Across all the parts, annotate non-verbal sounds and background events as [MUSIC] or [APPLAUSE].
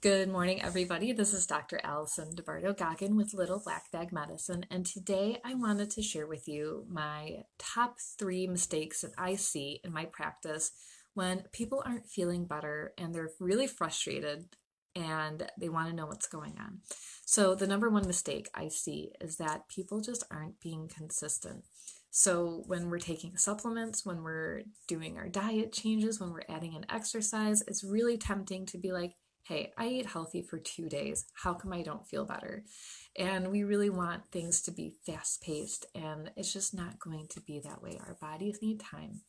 Good morning, everybody. This is Dr. Allison DeBardo Goggin with Little Black Bag Medicine, and today I wanted to share with you my top three mistakes that I see in my practice when people aren't feeling better and they're really frustrated and they want to know what's going on. So, the number one mistake I see is that people just aren't being consistent. So, when we're taking supplements, when we're doing our diet changes, when we're adding in exercise, it's really tempting to be like, hey, I ate healthy for two days. How come I don't feel better? And we really want things to be fast paced, and it's just not going to be that way. Our bodies need time.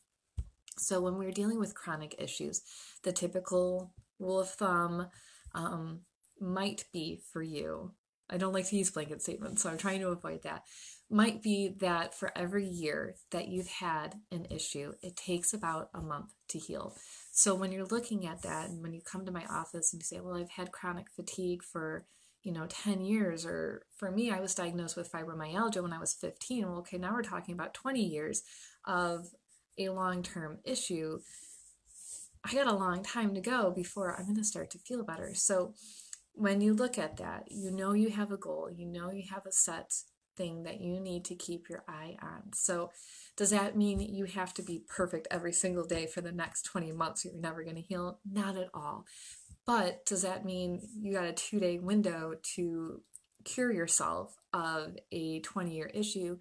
So, when we're dealing with chronic issues, the typical rule of thumb um, might be for you. I don't like to use blanket statements, so I'm trying to avoid that. Might be that for every year that you've had an issue, it takes about a month to heal. So when you're looking at that and when you come to my office and you say, well, I've had chronic fatigue for, you know, 10 years, or for me, I was diagnosed with fibromyalgia when I was 15. Well, okay, now we're talking about 20 years of a long term issue. I got a long time to go before I'm going to start to feel better. So when you look at that, you know you have a goal, you know you have a set thing that you need to keep your eye on. So, does that mean you have to be perfect every single day for the next 20 months? You're never going to heal? Not at all. But does that mean you got a two day window to cure yourself of a 20 year issue?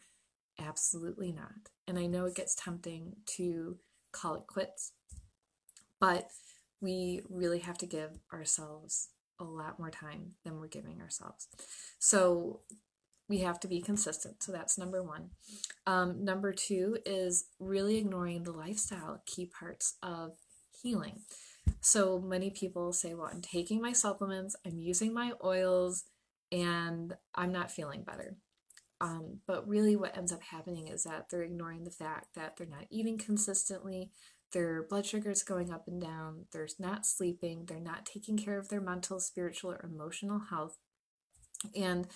Absolutely not. And I know it gets tempting to call it quits, but we really have to give ourselves a lot more time than we're giving ourselves. So we have to be consistent. So that's number one. Um, number two is really ignoring the lifestyle key parts of healing. So many people say, Well, I'm taking my supplements, I'm using my oils, and I'm not feeling better. Um, but really, what ends up happening is that they're ignoring the fact that they're not eating consistently, their blood sugar is going up and down, they're not sleeping, they're not taking care of their mental, spiritual, or emotional health. And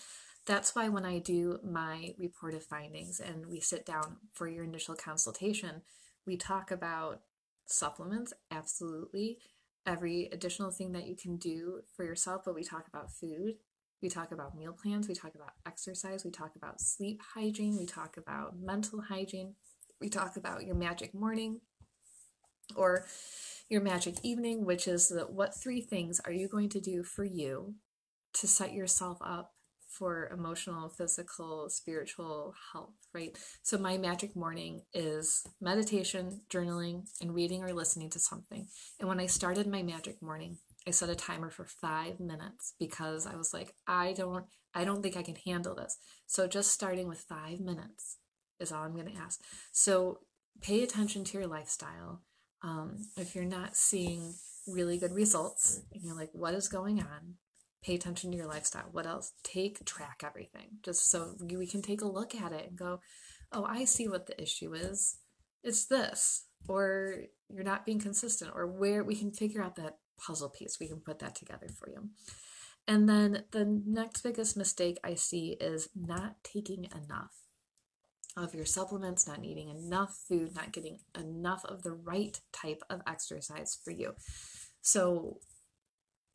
that's why when I do my report of findings and we sit down for your initial consultation, we talk about supplements, absolutely, every additional thing that you can do for yourself, but we talk about food, we talk about meal plans, we talk about exercise, we talk about sleep hygiene, we talk about mental hygiene, we talk about your magic morning or your magic evening, which is the, what three things are you going to do for you to set yourself up for emotional, physical, spiritual health, right? So, my magic morning is meditation, journaling, and reading or listening to something. And when I started my magic morning, I set a timer for five minutes because I was like, I don't, I don't think I can handle this. So, just starting with five minutes is all I'm going to ask. So, pay attention to your lifestyle. Um, if you're not seeing really good results and you're like, what is going on? Pay attention to your lifestyle. What else? Take track everything just so we can take a look at it and go, oh, I see what the issue is. It's this. Or you're not being consistent, or where we can figure out that puzzle piece. We can put that together for you. And then the next biggest mistake I see is not taking enough of your supplements, not eating enough food, not getting enough of the right type of exercise for you. So,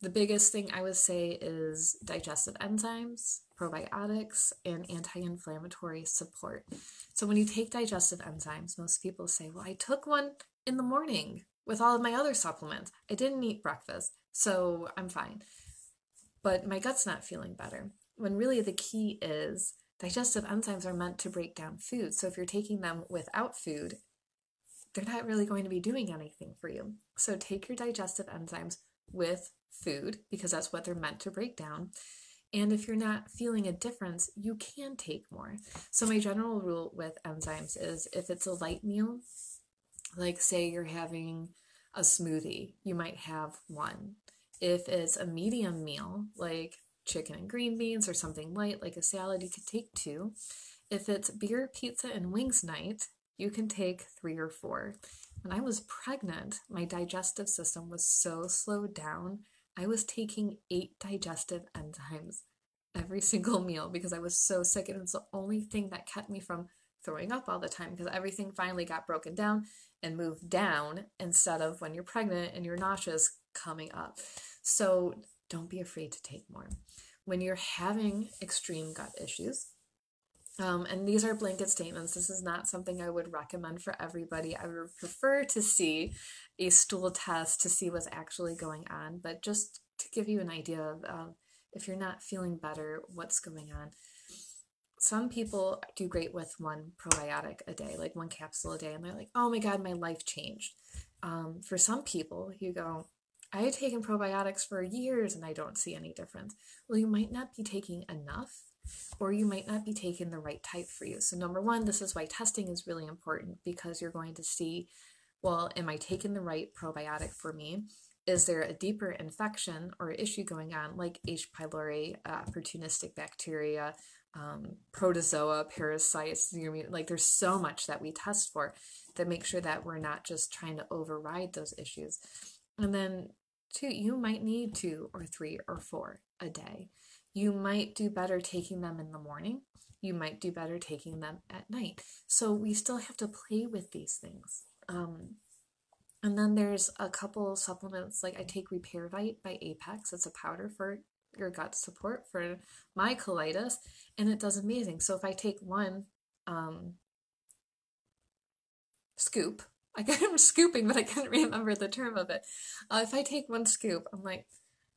the biggest thing I would say is digestive enzymes, probiotics, and anti inflammatory support. So, when you take digestive enzymes, most people say, Well, I took one in the morning with all of my other supplements. I didn't eat breakfast, so I'm fine. But my gut's not feeling better. When really the key is digestive enzymes are meant to break down food. So, if you're taking them without food, they're not really going to be doing anything for you. So, take your digestive enzymes with food because that's what they're meant to break down. And if you're not feeling a difference, you can take more. So, my general rule with enzymes is if it's a light meal, like say you're having a smoothie, you might have one. If it's a medium meal, like chicken and green beans or something light, like a salad, you could take two. If it's beer, pizza, and wings night, you can take three or four. When I was pregnant, my digestive system was so slowed down I was taking eight digestive enzymes every single meal because I was so sick. And it was the only thing that kept me from throwing up all the time because everything finally got broken down and moved down instead of when you're pregnant and you're nauseous coming up. So don't be afraid to take more. When you're having extreme gut issues, um, and these are blanket statements. This is not something I would recommend for everybody. I would prefer to see a stool test to see what's actually going on, but just to give you an idea of uh, if you're not feeling better, what's going on. Some people do great with one probiotic a day, like one capsule a day, and they're like, oh my God, my life changed. Um, for some people, you go, I had taken probiotics for years and I don't see any difference. Well, you might not be taking enough or you might not be taking the right type for you. So, number one, this is why testing is really important because you're going to see well, am I taking the right probiotic for me? Is there a deeper infection or issue going on, like H. pylori, uh, opportunistic bacteria, um, protozoa, parasites? Like, there's so much that we test for that make sure that we're not just trying to override those issues. And then, two, you might need two or three or four a day. You might do better taking them in the morning. You might do better taking them at night. So we still have to play with these things. Um, and then there's a couple supplements, like I take Repairvite by Apex. It's a powder for your gut support for my colitis, and it does amazing. So if I take one um, scoop, I am [LAUGHS] scooping, but I can't remember the term of it. Uh, if I take one scoop, I'm like,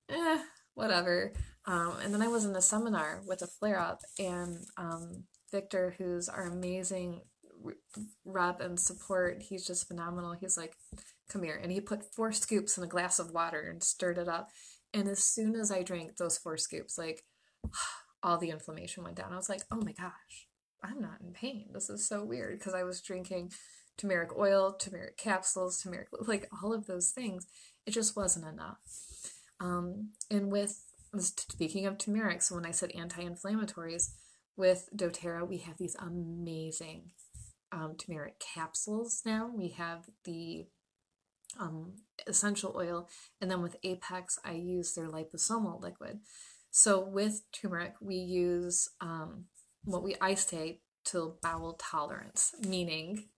eh, whatever. Um, and then I was in a seminar with a flare up, and um, Victor, who's our amazing rep and support, he's just phenomenal. He's like, come here. And he put four scoops in a glass of water and stirred it up. And as soon as I drank those four scoops, like [SIGHS] all the inflammation went down. I was like, oh my gosh, I'm not in pain. This is so weird because I was drinking turmeric oil, turmeric capsules, turmeric, like all of those things. It just wasn't enough. Um, and with speaking of turmeric, so when I said anti-inflammatories, with doTERRA, we have these amazing um, turmeric capsules now. We have the um, essential oil, and then with Apex, I use their liposomal liquid. So with turmeric, we use um, what we I say to bowel tolerance, meaning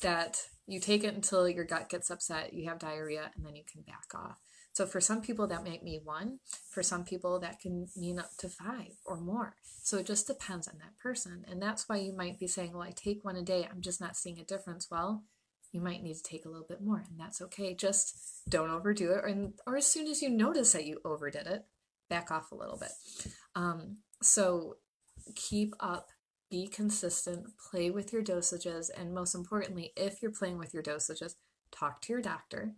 that you take it until your gut gets upset, you have diarrhea, and then you can back off. So for some people that might mean one, for some people that can mean up to five or more. So it just depends on that person. And that's why you might be saying, well, I take one a day, I'm just not seeing a difference. Well, you might need to take a little bit more, and that's okay. Just don't overdo it. Or, or as soon as you notice that you overdid it, back off a little bit. Um, so keep up, be consistent, play with your dosages, and most importantly, if you're playing with your dosages, talk to your doctor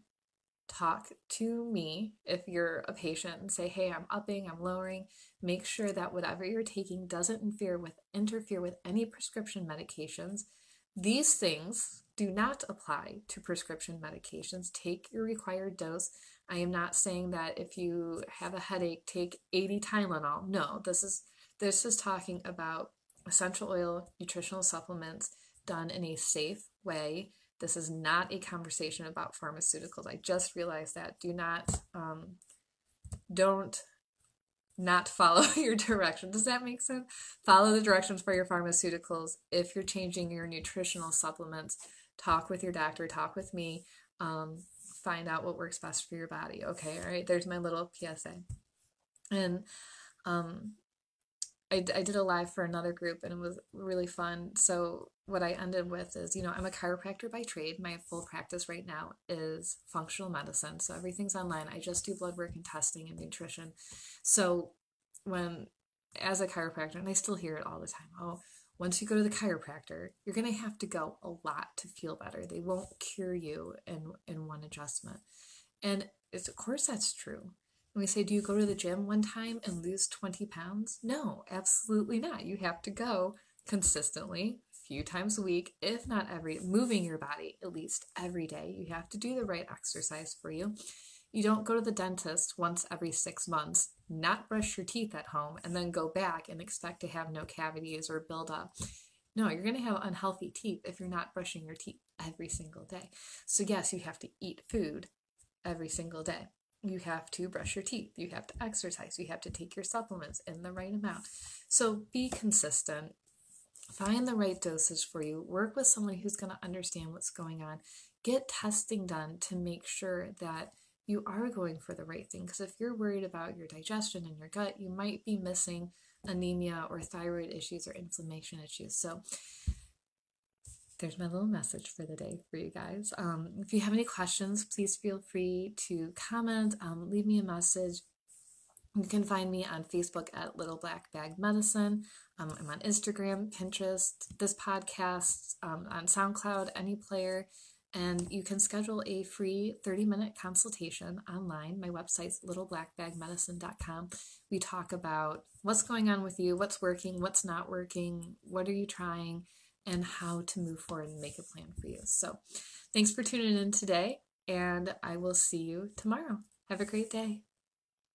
talk to me if you're a patient and say, hey, I'm upping, I'm lowering. Make sure that whatever you're taking doesn't interfere with interfere with any prescription medications. These things do not apply to prescription medications. Take your required dose. I am not saying that if you have a headache, take 80 Tylenol. No, this is this is talking about essential oil nutritional supplements done in a safe way this is not a conversation about pharmaceuticals. I just realized that. Do not, um, don't not follow [LAUGHS] your direction. Does that make sense? Follow the directions for your pharmaceuticals. If you're changing your nutritional supplements, talk with your doctor, talk with me, um, find out what works best for your body. Okay, all right, there's my little PSA. And um, I, I did a live for another group and it was really fun. So what I ended with is, you know, I'm a chiropractor by trade. My full practice right now is functional medicine. So everything's online. I just do blood work and testing and nutrition. So when as a chiropractor, and I still hear it all the time, oh, once you go to the chiropractor, you're going to have to go a lot to feel better. They won't cure you in in one adjustment. And it's, of course that's true. And we say, Do you go to the gym one time and lose 20 pounds? No, absolutely not. You have to go consistently, a few times a week, if not every, moving your body at least every day. You have to do the right exercise for you. You don't go to the dentist once every six months, not brush your teeth at home, and then go back and expect to have no cavities or build up. No, you're going to have unhealthy teeth if you're not brushing your teeth every single day. So, yes, you have to eat food every single day you have to brush your teeth, you have to exercise, you have to take your supplements in the right amount. So be consistent, find the right dosage for you, work with someone who's going to understand what's going on, get testing done to make sure that you are going for the right thing. Because if you're worried about your digestion and your gut, you might be missing anemia or thyroid issues or inflammation issues. So there's my little message for the day for you guys. Um, if you have any questions, please feel free to comment, um, leave me a message. You can find me on Facebook at Little Black Bag Medicine. Um, I'm on Instagram, Pinterest, this podcast, um, on SoundCloud, any player. And you can schedule a free 30 minute consultation online. My website's littleblackbagmedicine.com. We talk about what's going on with you, what's working, what's not working, what are you trying, and how to move forward and make a plan for you. So, thanks for tuning in today, and I will see you tomorrow. Have a great day.